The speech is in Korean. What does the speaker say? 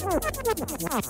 Yeah.